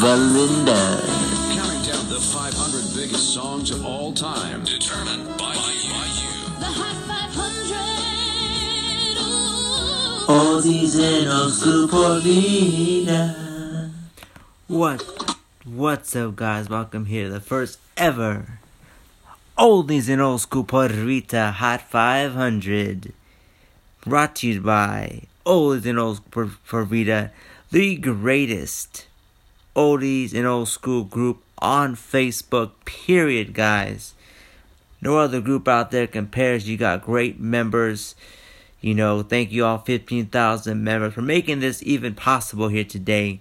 Valinda. Counting down the 500 biggest songs of all time. Determined by, by you. The Hot 500. Ooh. Oldies and old school por. What? What's up, guys? Welcome here to the first ever Oldies and Old School Puerto Rico Hot 500. Brought to you by Oh, oldies and Old for, Puerto Rico, the greatest oldies and old school group on Facebook, period, guys. No other group out there compares. You got great members. You know, thank you all 15,000 members for making this even possible here today.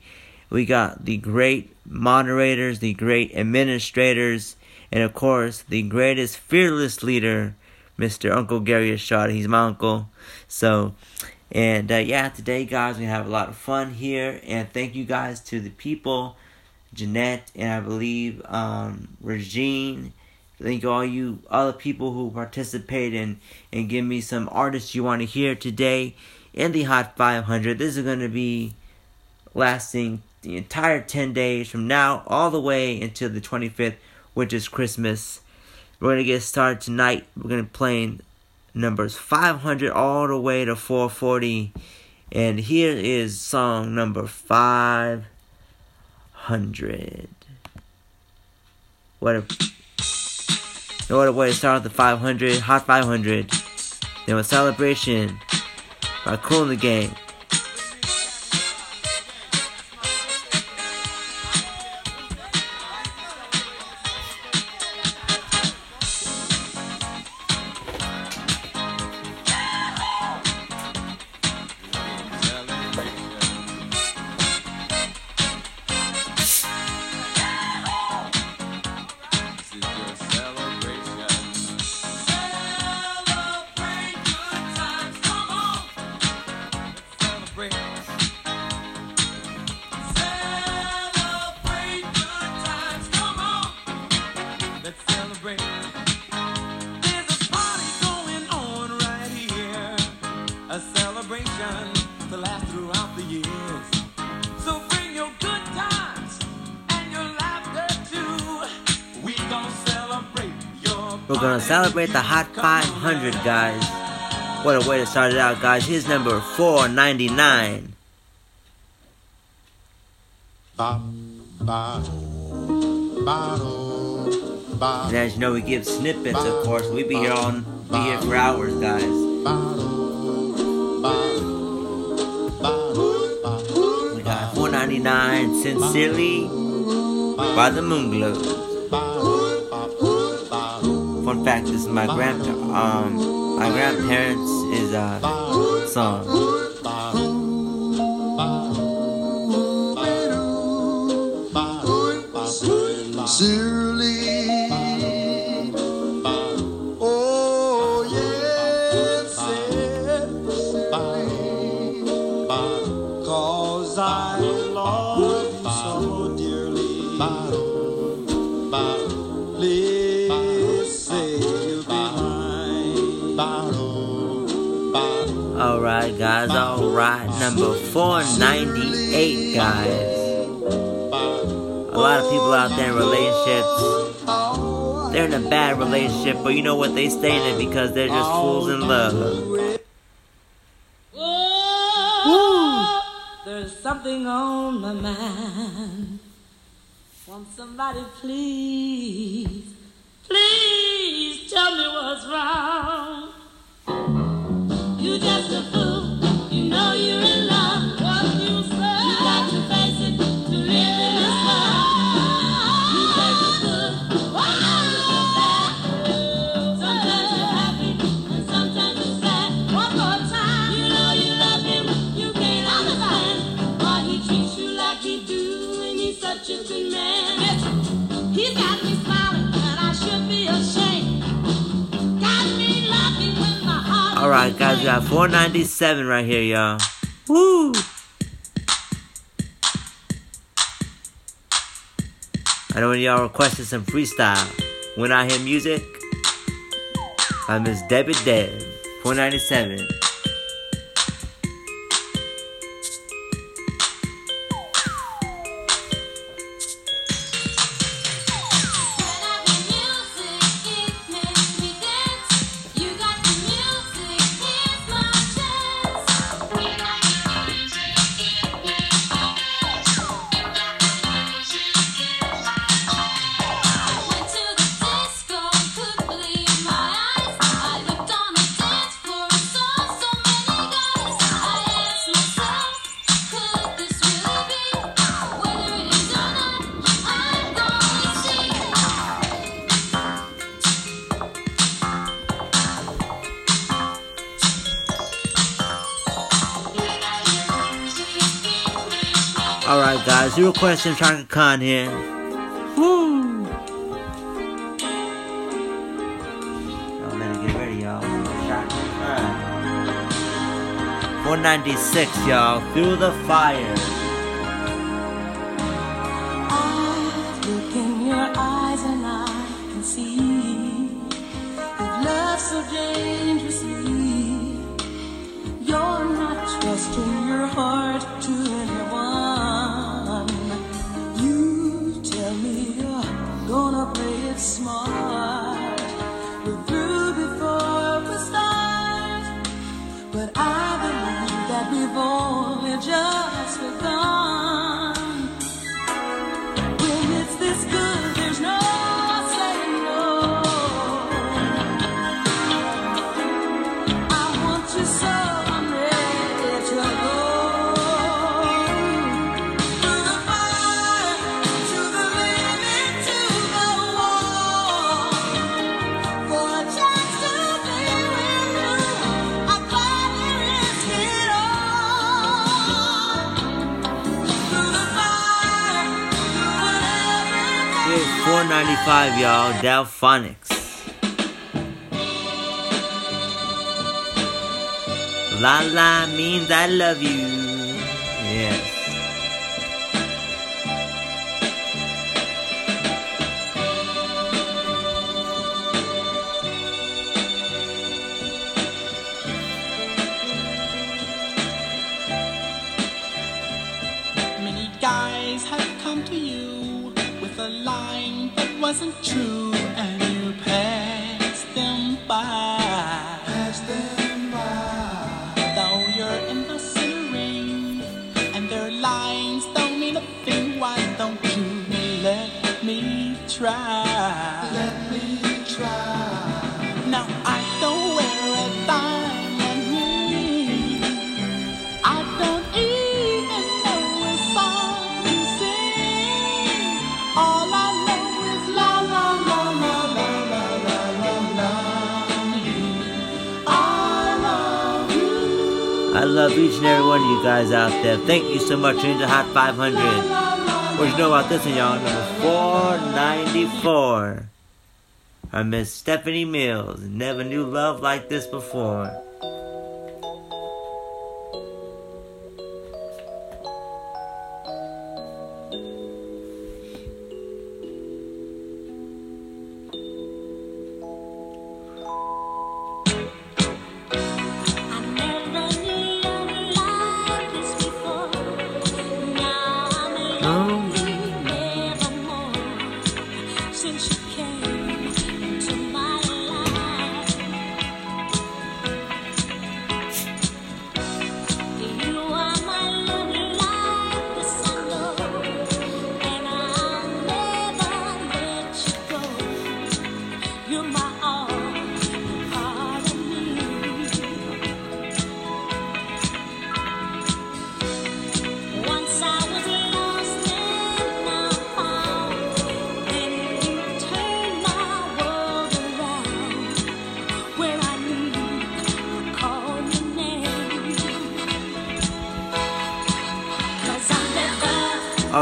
We got the great moderators, the great administrators, and of course, the greatest fearless leader, Mr. Uncle Gary Estrada. He's my uncle. So, and uh, yeah, today, guys, we have a lot of fun here. And thank you guys to the people, Jeanette, and I believe um, Regine. Thank all you other people who participate and, and give me some artists you want to hear today in the Hot 500. This is going to be lasting the entire 10 days from now all the way until the 25th, which is Christmas. We're going to get started tonight. We're going to play numbers 500 all the way to 440. And here is song number 500. What a what a way to start off the 500, Hot 500. Then with celebration by Kool and the Gang. Gonna celebrate the Hot 500, guys. What a way to start it out, guys. Here's number 499. And as you know, we give snippets, of course. We be here on, be here for hours, guys. We got 499, Sincerely, by the Moonglows. Is my grand, um, my grandparents' is uh song. Number 498, guys. A lot of people out there in relationships, they're in a bad relationship, but you know what? They stay in it because they're just fools in love. There's something on my mind. Won't somebody please, please tell me what's wrong? Alright, guys, we got 497 right here, y'all. Woo! I know when y'all requested some freestyle. When I hear music, by Miss Debbie Deb, 497. Alright guys, you requesting Chaka Khan here. Woo! Y'all better get ready, y'all. Chaka Khan. 496, y'all. Through the fire. 95, y'all. Delfonics. La la means I love you. Yes. Many guys have come to you with a lie wasn't true. love each and every one of you guys out there. Thank you so much. Into Hot 500. What you know about this one, y'all? Number 494. I Miss Stephanie Mills. Never knew love like this before.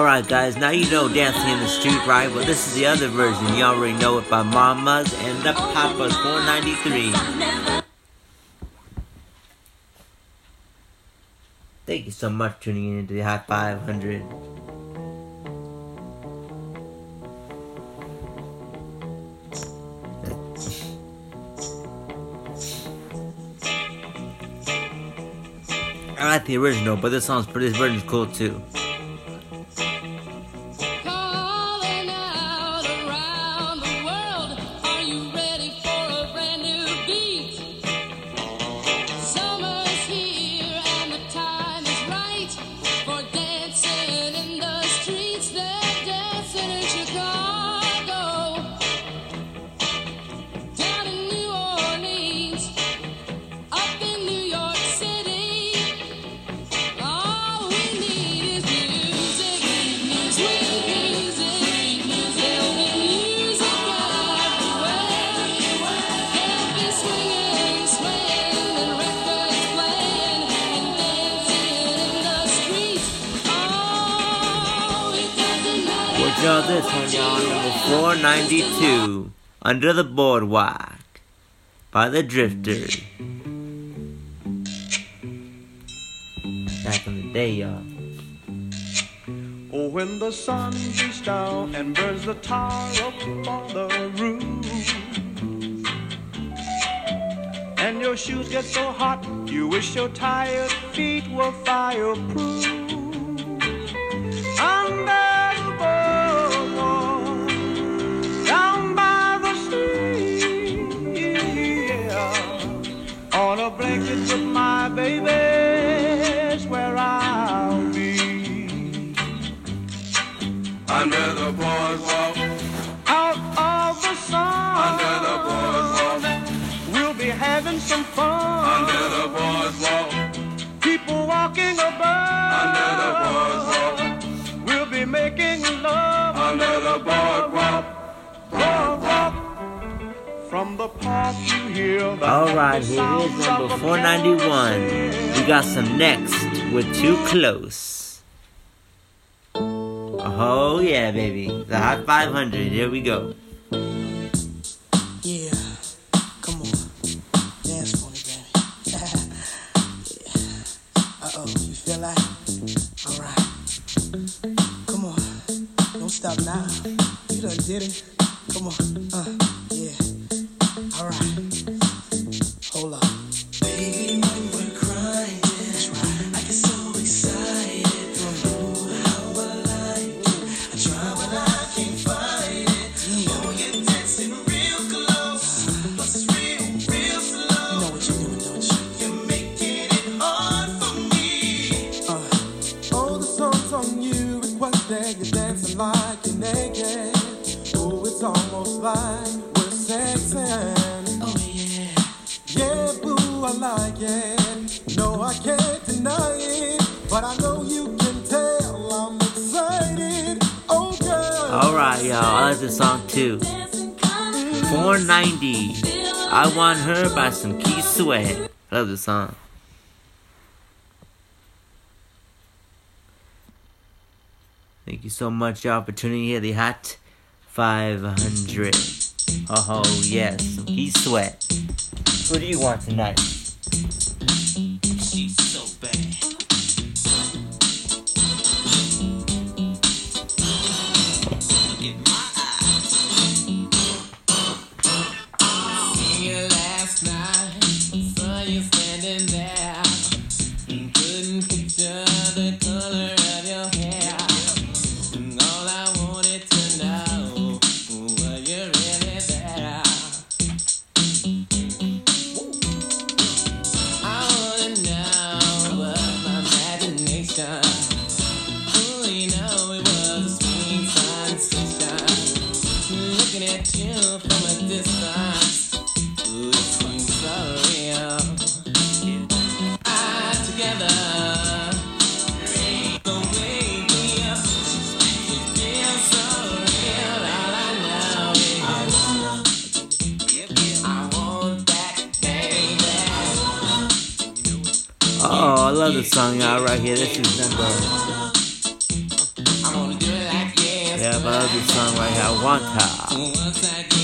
Alright, guys, now you know Dancing in the Street, right? Well, this is the other version. You already know it by Mamas and the Papas 493. Thank you so much for tuning in to the Hot 500. I like the original, but this song's this version's cool too. under the boardwalk by the drifter. Back in the day, y'all. Oh, when the sun beats down and burns the tar up on the roof, and your shoes get so hot, you wish your tired feet were fireproof. baby's where I'll be. Under All right, here is number 491. We got some next with Too Close. Oh yeah, baby. The Hot 500. Here we go. Yeah. Come on. Dance baby. Uh-oh. You feel like? Alright. Come on. Don't stop now. You done did it. Come on. I like this song too. 490. I Want Her by Some Keith Sweat. I love this song. Thank you so much, opportunity here. The Hot 500. Oh, yes. Keith Sweat. What do you want tonight? song out right here. This is number. Yeah, I love this song right here. Wanta.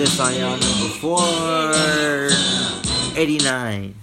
this on y'all number 489.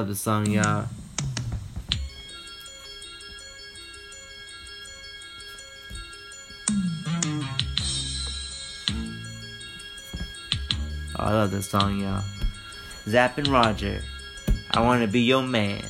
love the song, y'all. Oh, I love this song, y'all. Zapp and Roger, I wanna be your man.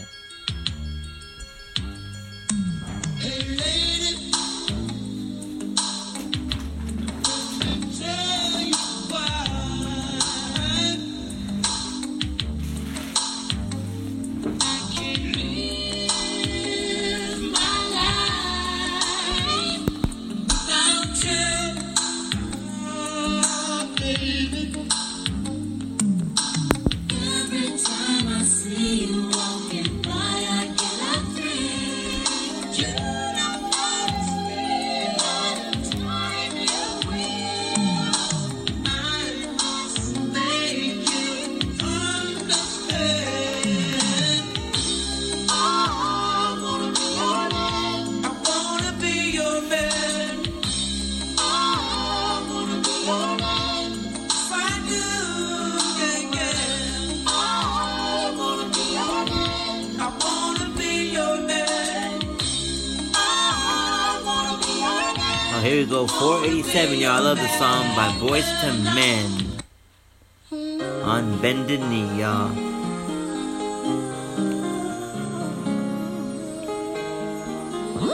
I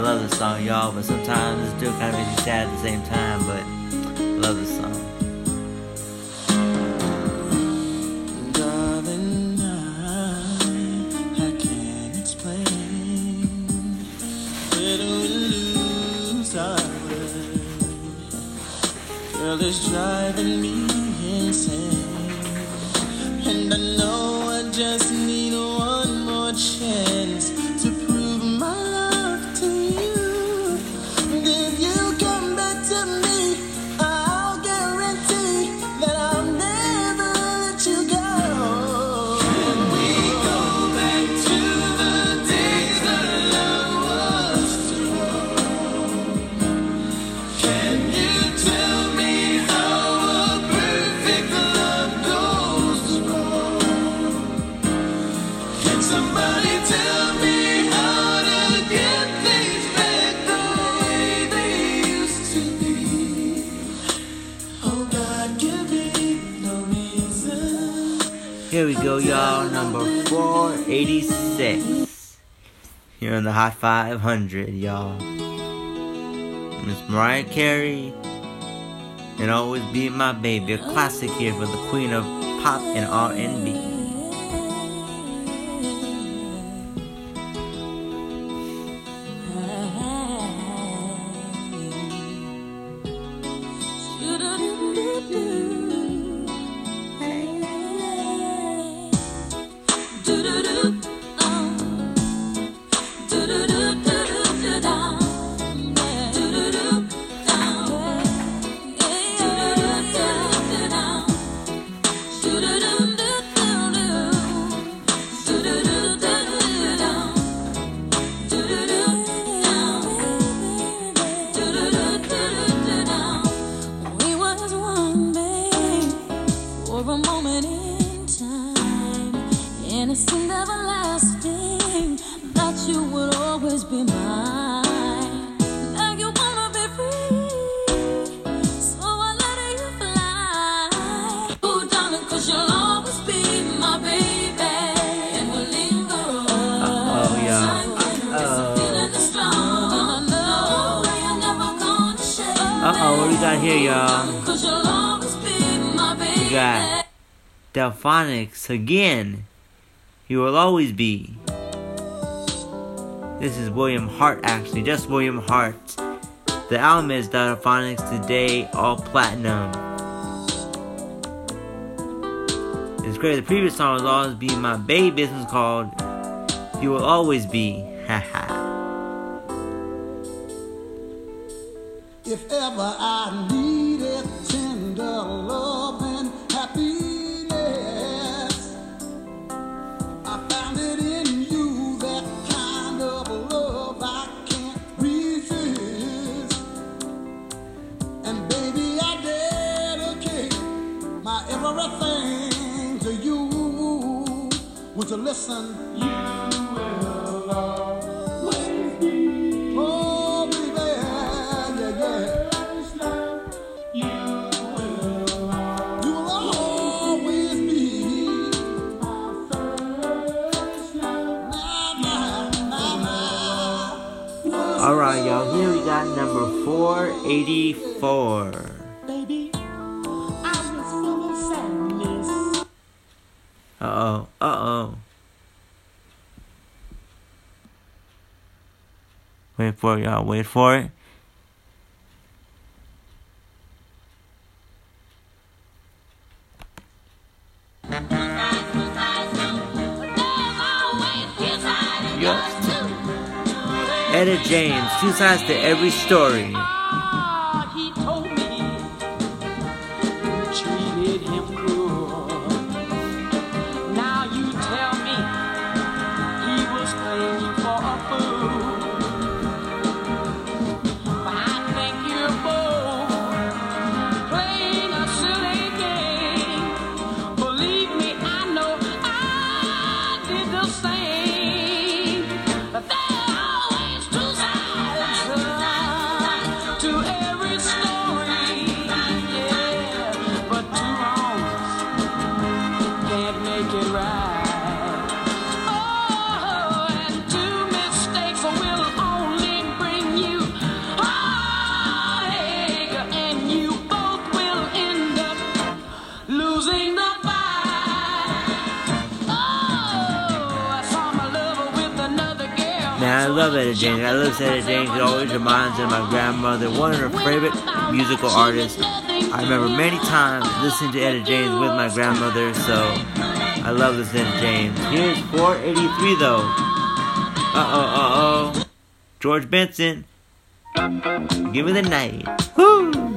love this song, y'all, but sometimes it still kind of makes sad at the same time, but I love this song. Girl, it's driving me insane. 86. Here in the Hot 500, y'all. Miss Mariah Carey and Always Be My Baby, a classic here for the queen of pop and R&B. Delfonics again. You will always be. This is William Hart, actually, just William Hart. The album is Delfonics Today, all platinum. It's great. The previous song was always be my baby. business called You Will Always Be. Haha. If ever I needed Would you listen? You will always be. Oh, baby, yeah, yeah. You will always be my first love. Na. Alright, y'all, here we got number 484. For it, y'all, wait for it. Yup. Etta James, two sides to every story. Love Etta James. I love Etta James. It always reminds me of my grandmother, one of her favorite musical artists. I remember many times listening to Etta James with my grandmother, so I love this Etta James. Here's 483 though. Uh oh, uh oh. George Benson. Give me the night. Woo!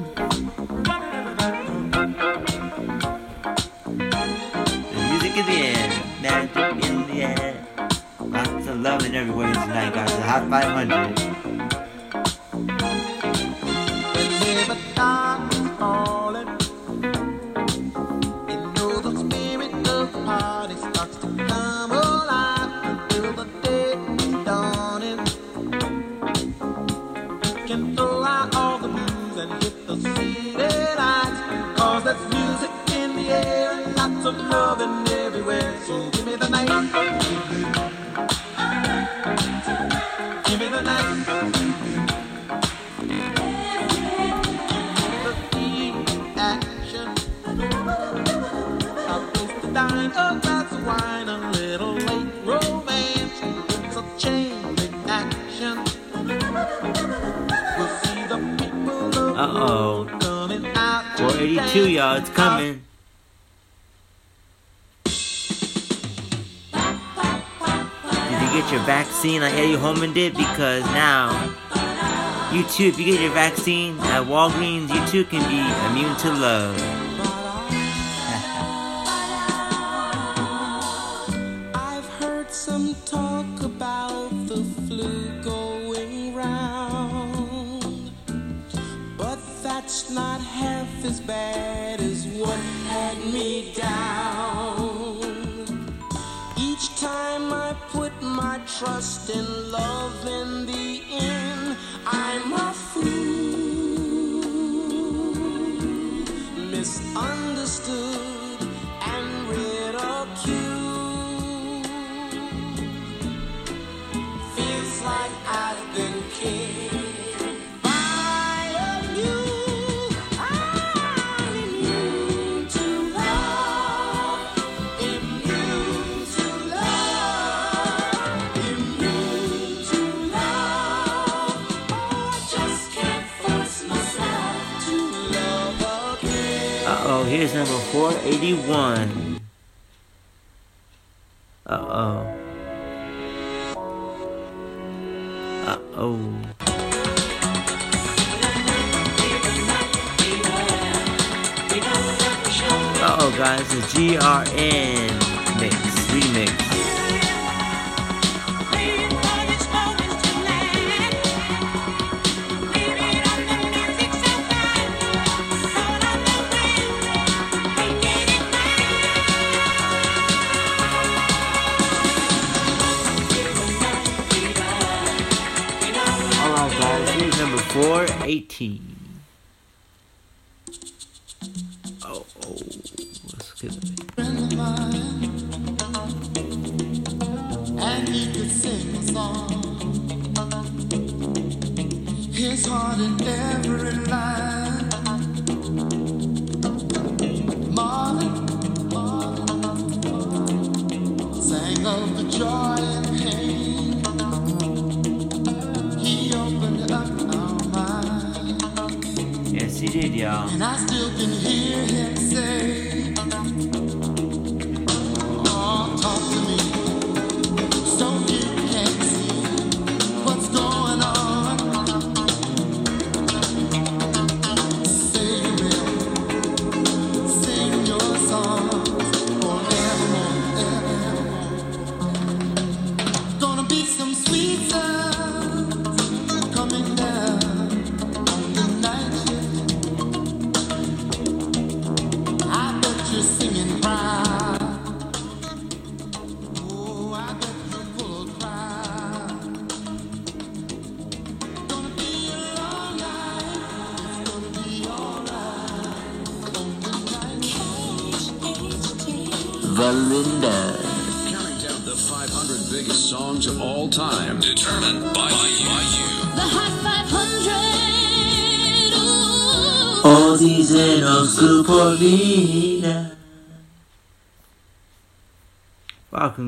All the blues and hit the city lights, 'cause there's music in the lots of loving everywhere. So give me the night. Uh-oh. coming 482, y'all. It's coming. Did you get your vaccine like Eddie Holman did? Because now, you too, if you get your vaccine at Walgreens, you too can be immune to love. Misunderstood Oh, number 481. Uh oh. Uh oh. Uh oh, guys, the GRN 418.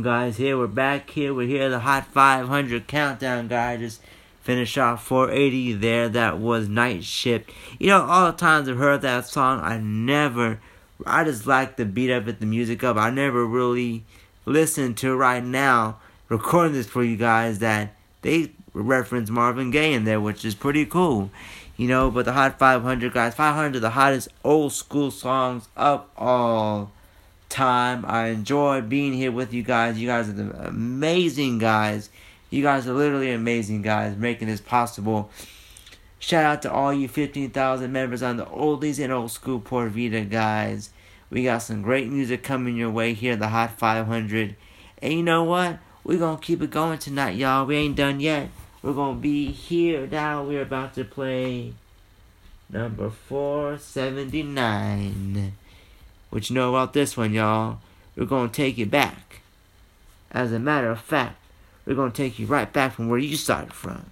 Guys. Here we're back. Here we're here. The Hot 500 countdown, guys. Just finished off 480 there. That was Night Shift. You know, all the times I've heard that song, I never. I just like the beat of it, the music of. I never really listened to right now. Recording this for you guys that they reference Marvin Gaye in there, which is pretty cool. You know, but the Hot 500 guys, 500, the hottest old school songs of all time. I enjoy being here with you guys. You guys are the amazing guys. You guys are literally amazing guys, making this possible. Shout out to all you 15,000 members on the oldies and old school Puerto Rico guys. We got some great music coming your way here, the Hot 500. And you know what? We're going to keep it going tonight, y'all. We ain't done yet. We're going to be here now. We're about to play number 479. What you know about this one, y'all? We're to take you back. As a matter of fact, we're to take you right back from where you started from.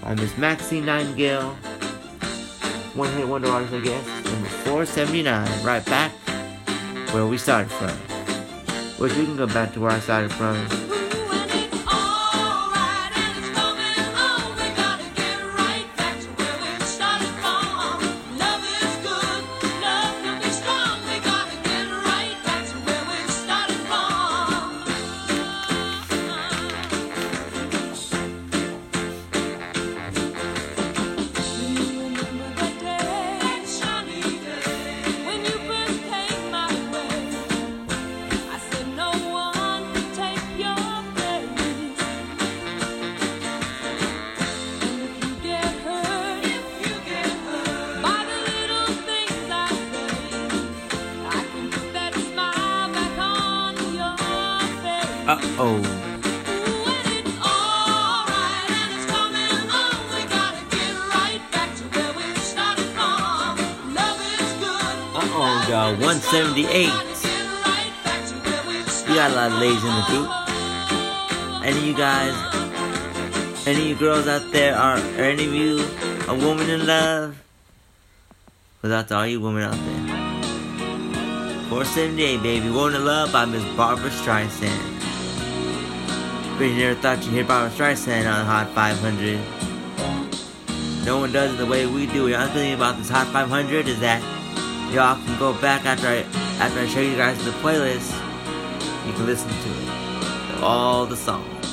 By Miss Maxine Nightingale. One hit wonder artist, I guess. Number 479. Right back where we started from. Which we can go back to where I started from. Because that's all you women out there. 478, baby. Woman in Love by Miss Barbra Streisand. But you never thought you'd hear Barbra Streisand on Hot 500. No one does it the way we do. The other thing about this Hot 500 is that y'all can go back after I after I show you guys the playlist. You can listen to it. All the songs.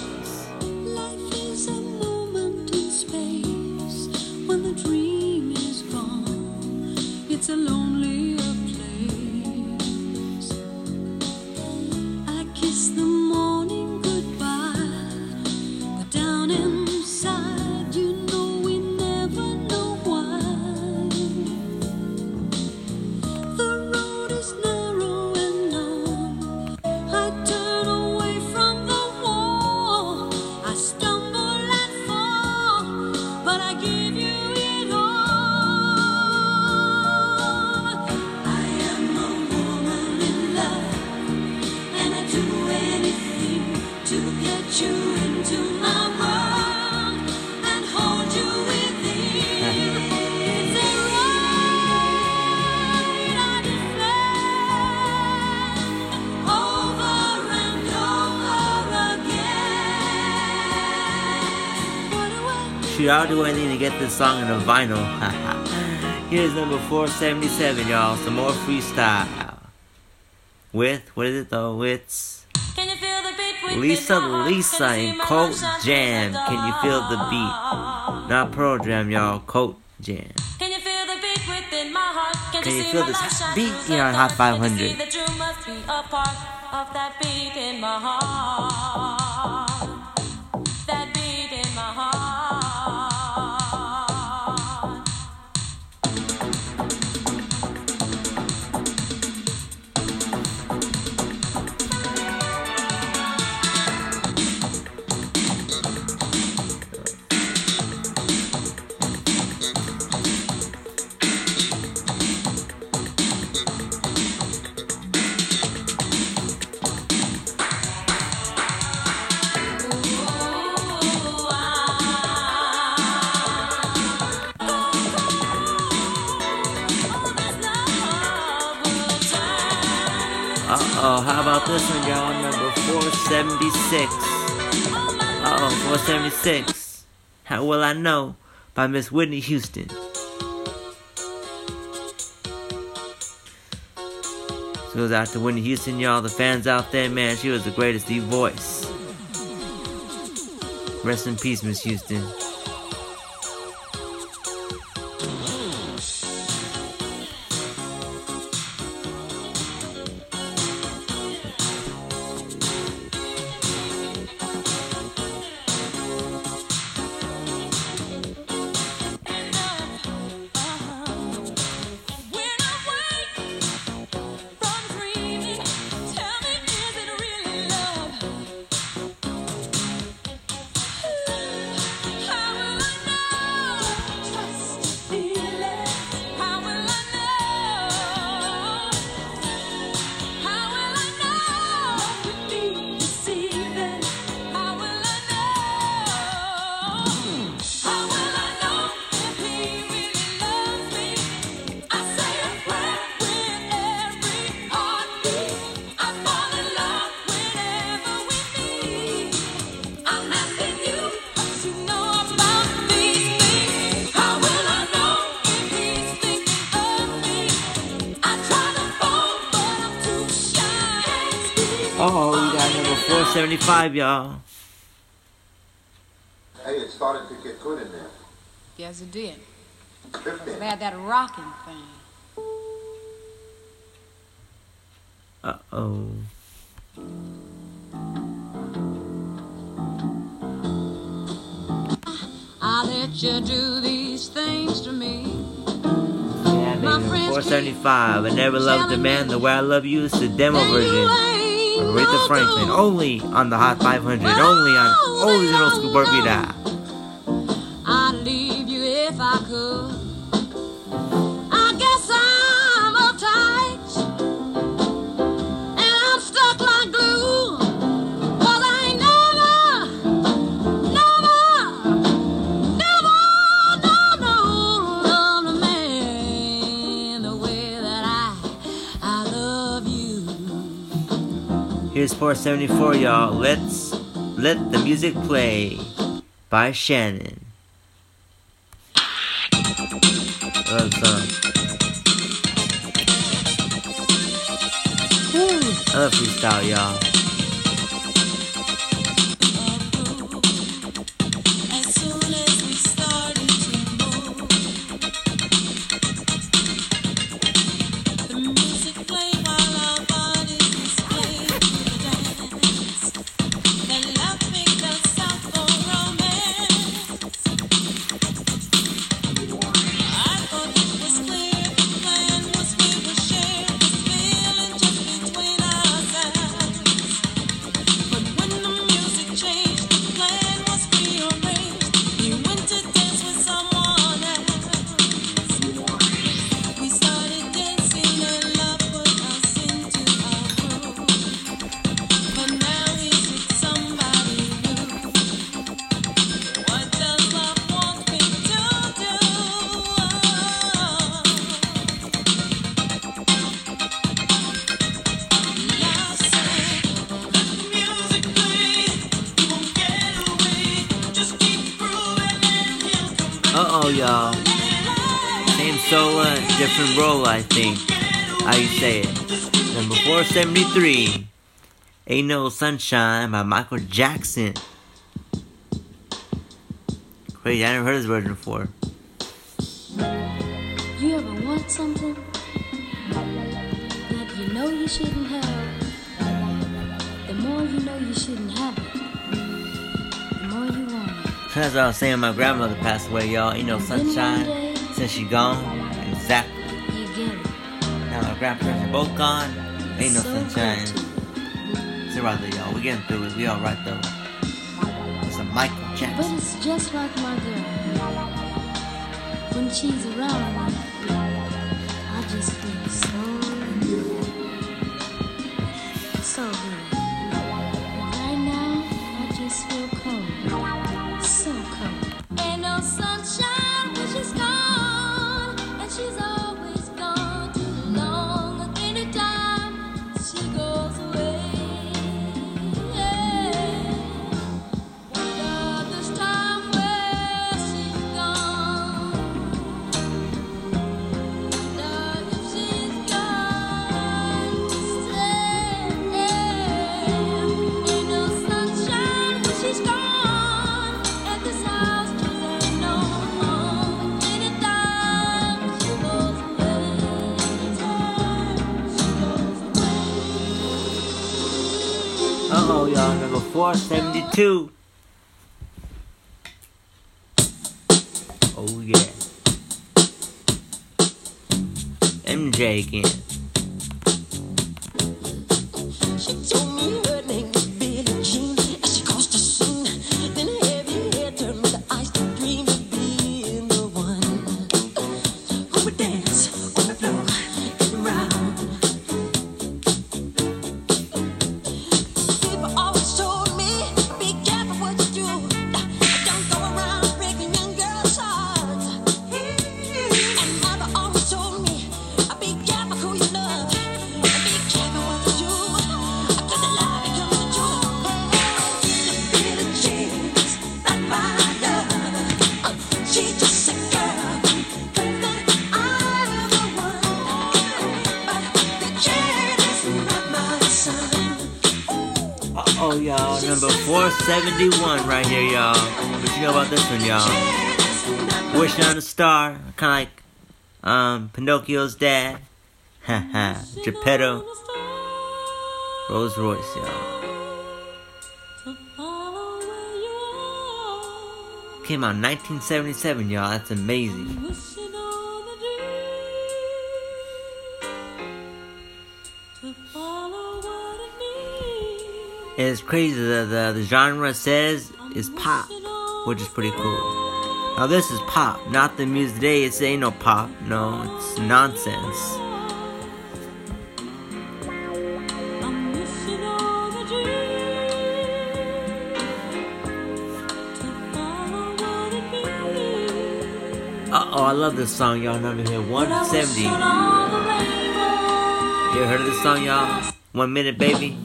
This song in a vinyl. Here's number 477, y'all. Some more freestyle. With, what is it though? It's Can you feel the beat Lisa? Lisa and Cult Jam. Can you feel the beat? Not Pearl Jam, y'all. Cult Jam. Can you feel the beat within my heart? Can, you see feel my this beat on the Hot dark? 500? This y'all? Number 476. Uh oh, 476. How Will I Know by Miss Whitney Houston. This goes out to Whitney Houston, y'all, the fans out there, man. She was the greatest E voice. Rest in peace, Miss Houston. We got number 475, y'all. Hey, it started to get good in there. Yes, it did. Fifty. They had that rocking thing. Uh oh. I let you do these things to me. Yeah, baby. 475. I never loved a man the way I love you. It's the demo version. Aretha Franklin, only on the Hot 500, only on Oldies and Old School Here's 474, y'all. Let's let the music play by Shannon. Love song. I love freestyle, y'all. I think. How you say it? Number 473. Ain't No Sunshine by Michael Jackson. Crazy, I never heard this version before. You ever want something that you know you shouldn't have? The more you know you shouldn't have it, the more you want it. That's what I was saying. My grandmother passed away, y'all. Ain't no sunshine since she gone. Grandparents are both gone. Ain't no sunshine. It's alright though, y'all. We're getting through it. We alright though. It's a Michael Jackson. But it's just like my girl. When she's around, 472. Oh, yeah. MJ again. Star. Kind of like um, Pinocchio's dad. Haha. Geppetto. Rose Royce, y'all. Came out in 1977, y'all. That's amazing. It's crazy. The, the the genre says is pop, which is pretty cool. Now this is pop, not the music today. It's ain't no pop. No, it's nonsense. Uh oh, I love this song, y'all. Number here, 170. You heard of this song, y'all? One minute, baby.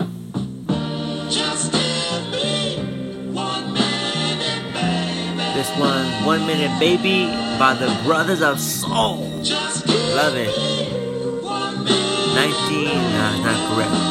This one, One Minute Baby by the Brothers of Soul. Love it. 19, nah, not correct,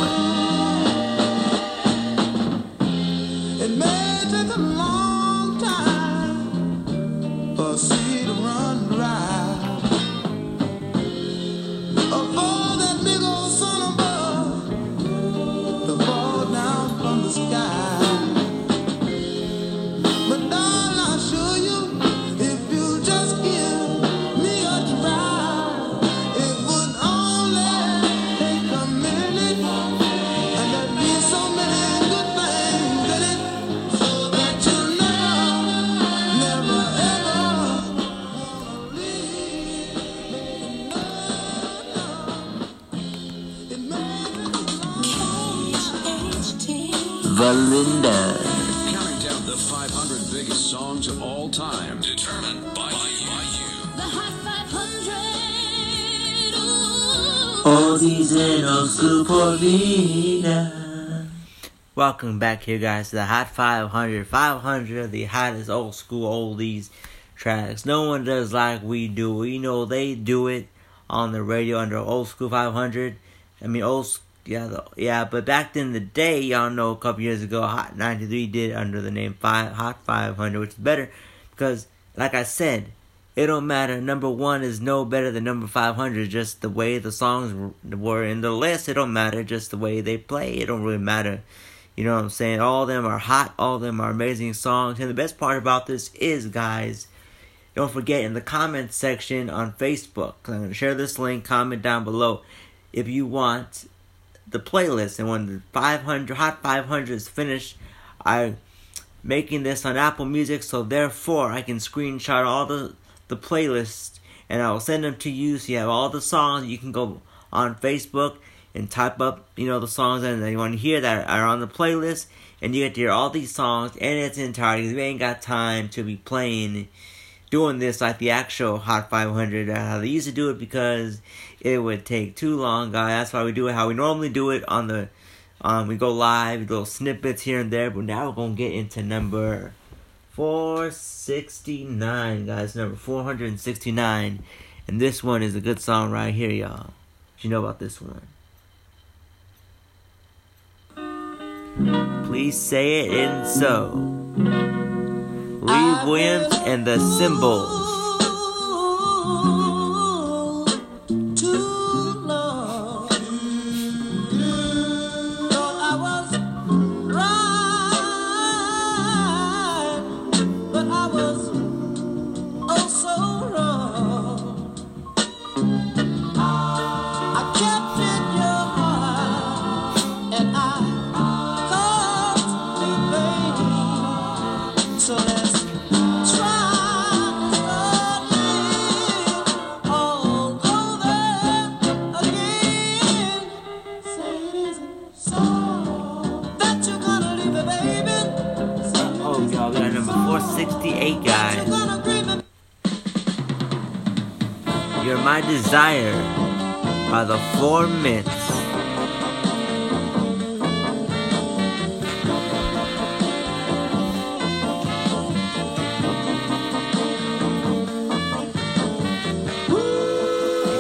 welcome back here, guys, to the Hot 500. 500 of the hottest old school oldies tracks. No one does like we do. We know they do it on the radio under Old School 500. I mean, old yeah, the, yeah, but back in the day, y'all know a couple years ago, Hot 93 did under the name five, Hot 500, which is better because, like I said, it don't matter. Number one is no better than number 500. Just the way the songs were in the list, it don't matter. Just the way they play, it don't really matter. You know what I'm saying? All of them are hot. All of them are amazing songs. And the best part about this is, guys, don't forget in the comments section on Facebook, I'm going to share this link, comment down below if you want the playlist. And when the 500 Hot 500 is finished, I'm making this on Apple Music, so therefore I can screenshot all the, the playlists and I will send them to you so you have all the songs. You can go on Facebook and type up, you know, the songs that you want to hear that are on the playlist, and you get to hear all these songs in its entirety. 'cause We ain't got time to be playing, doing this like the actual Hot 500 uh, how they used to do it because it would take too long, guys. That's why we do it how we normally do it on the. Um, we go live, little snippets here and there, but now we're gonna get into number 469, guys. Number 469, and this one is a good song right here, y'all. You know about this one. Please say it in so. Lee Williams and the Cymbals. Desire by the Four Minutes.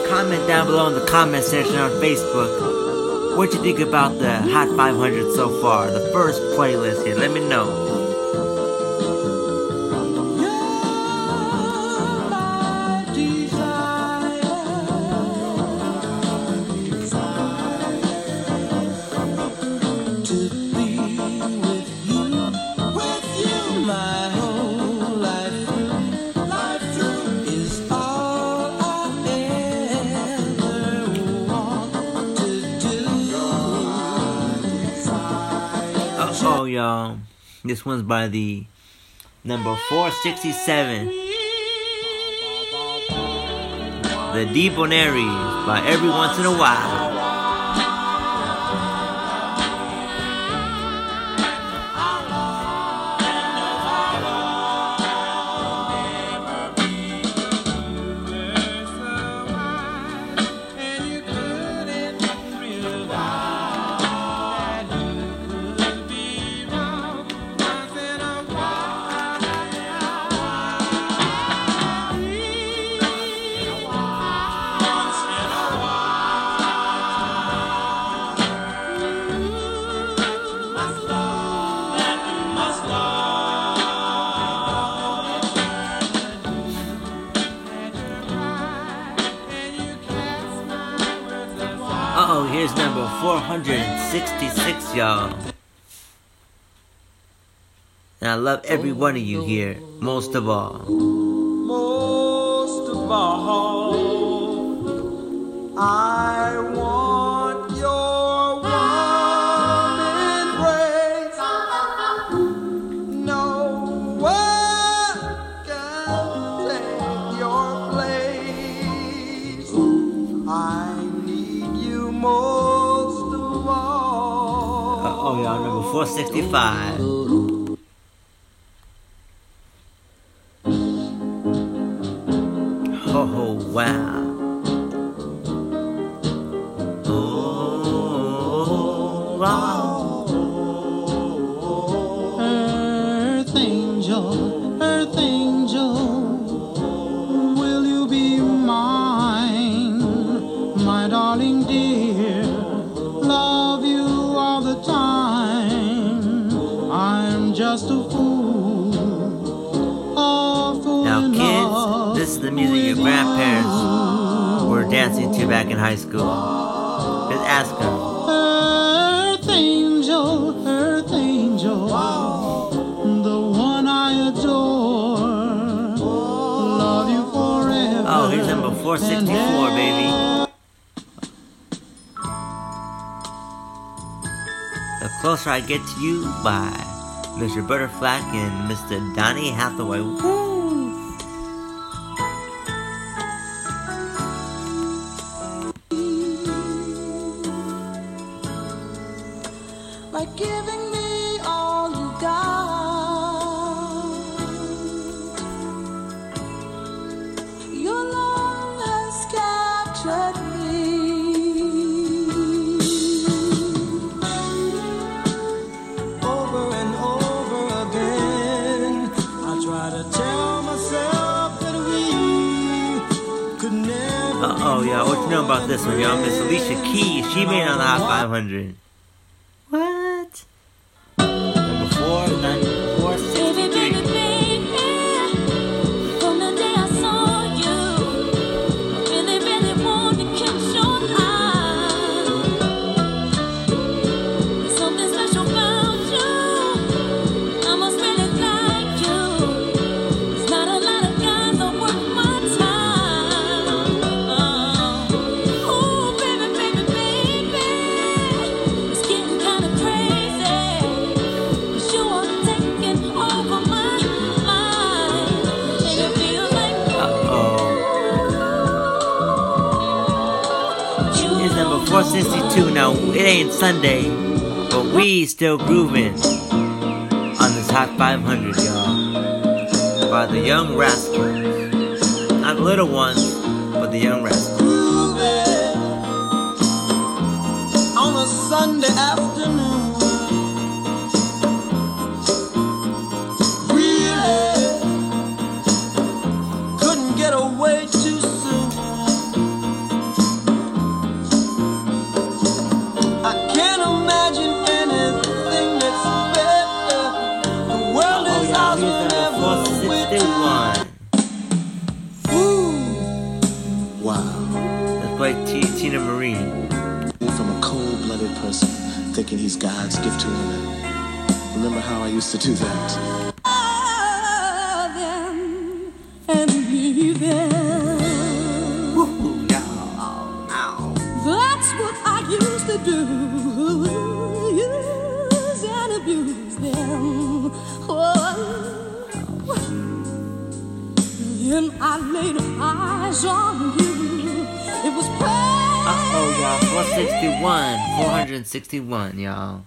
Comment down below in the comment section on Facebook. What you think about the Hot 500 so far? The first playlist here. Let me know. This one's by the number 467. The Debonaires by Every Once in a While. 466, y'all. And I love every one of you here, most of all. Most of all. 465. try to get to you by Miss Roberta Flack and Mr. Donny Hathaway. Woo! this one, y'all. Miss Alicia Keys. She made on the Hot 500. young rascals. Not little ones, but the young rascals. On a Sunday afternoon. Uh, I can't imagine. like T- Teena Marie. From a cold blooded person thinking he's God's gift to women. Remember how I used to do that? I laid eyes on 461. 461, y'all.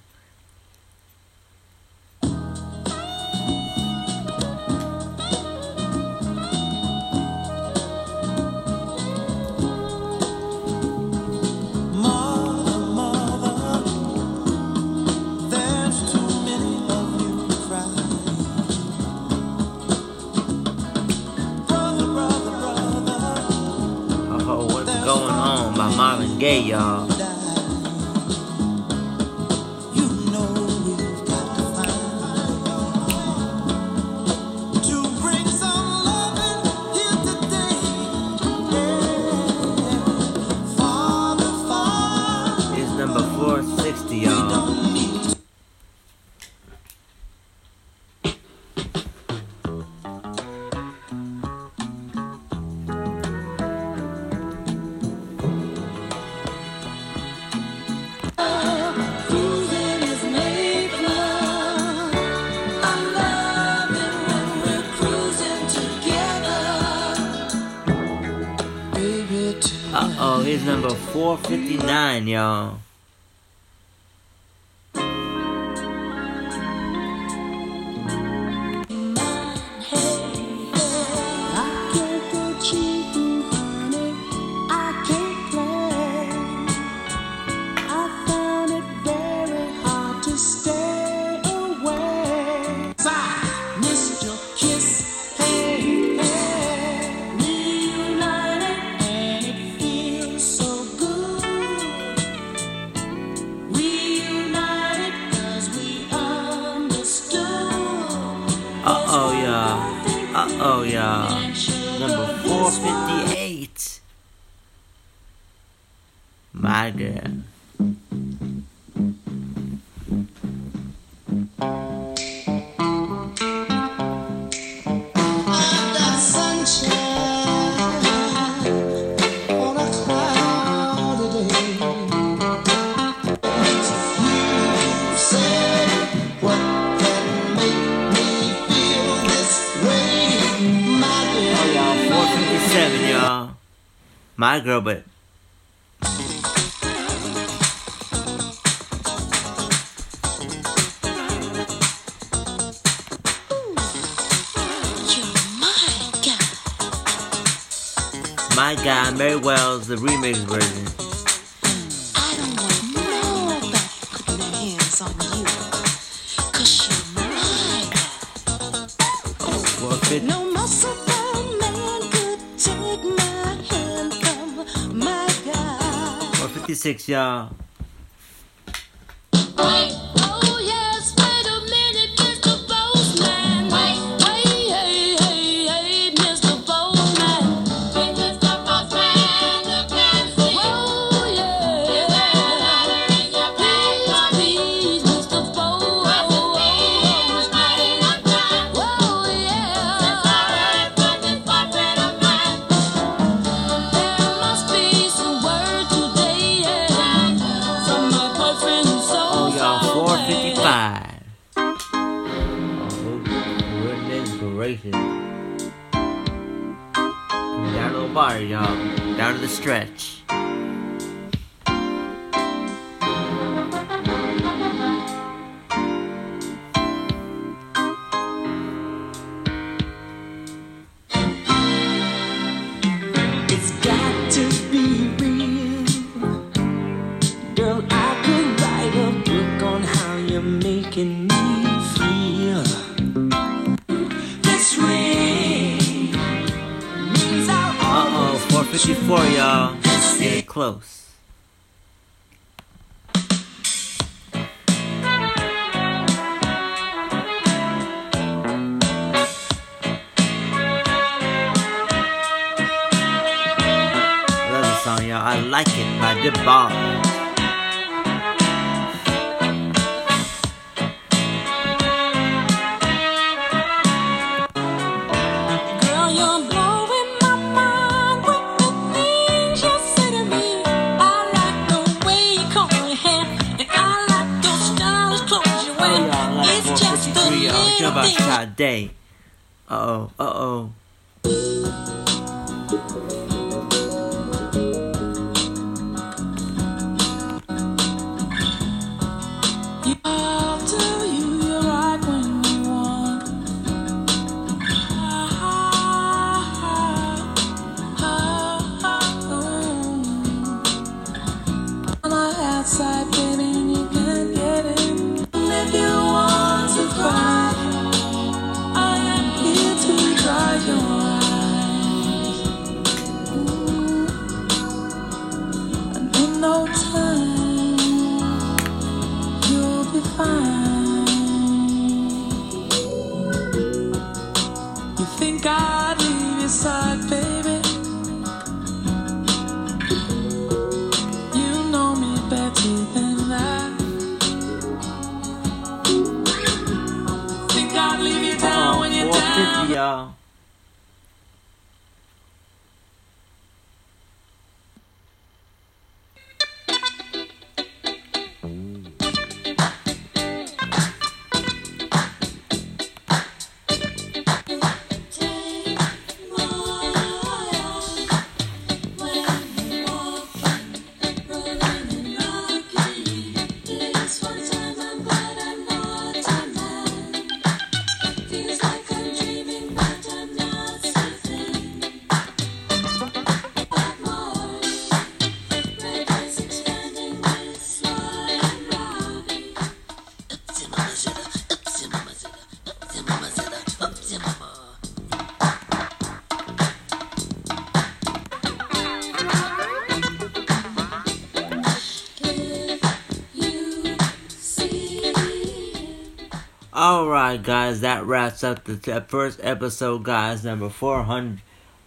is number 459, y'all. 歌呗香 Alright, guys, that wraps up the first episode, guys. Number 400,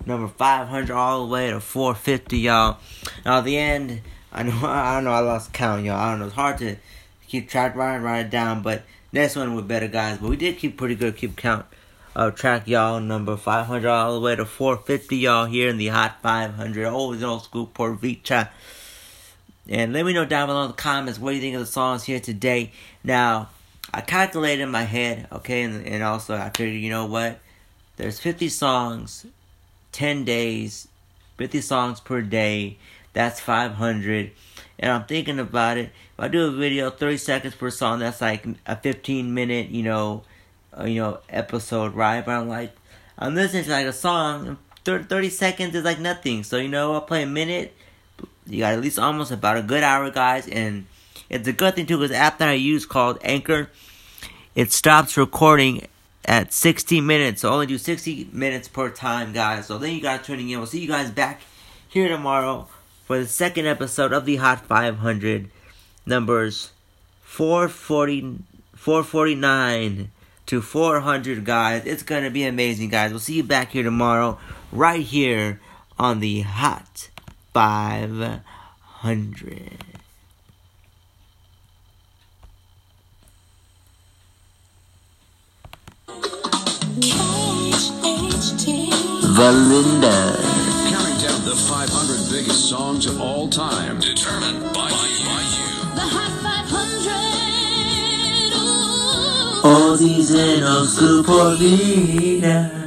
number 500, all the way to 450, y'all. Now, the end, I know, I don't know, I lost count, y'all. I don't know, it's hard to keep track, write, write it down, but next one was better, guys. But we did keep pretty good, keep count of track, y'all. Number 500, all the way to 450, y'all, here in the Hot 500. Always old school, Puerto Rico. And let me know down below in the comments what you think of the songs here today. Now, I calculated in my head, okay, and, and also I figured, you know what? There's 50 songs, 10 days, 50 songs per day. That's 500. And I'm thinking about it. If I do a video, 30 seconds per song, that's like a 15 minute, you know, uh, you know, episode, right? But I'm like, I'm listening to like a song. 30, 30 seconds is like nothing. So you know, I'll play a minute. You got at least almost about a good hour, guys, and it's a good thing too because app that I use called Anchor, it stops recording at 60 minutes. So only do 60 minutes per time, guys. So then you guys tuning in. We'll see you guys back here tomorrow for the second episode of the Hot 500 numbers 440, 449 to 400, guys. It's gonna be amazing, guys. We'll see you back here tomorrow, right here on the Hot 500. Valinda. Counting down the 500 biggest songs of all time. Determined by, by you. The Hot 500. Ooh. Oldies and old school Puerto Rico.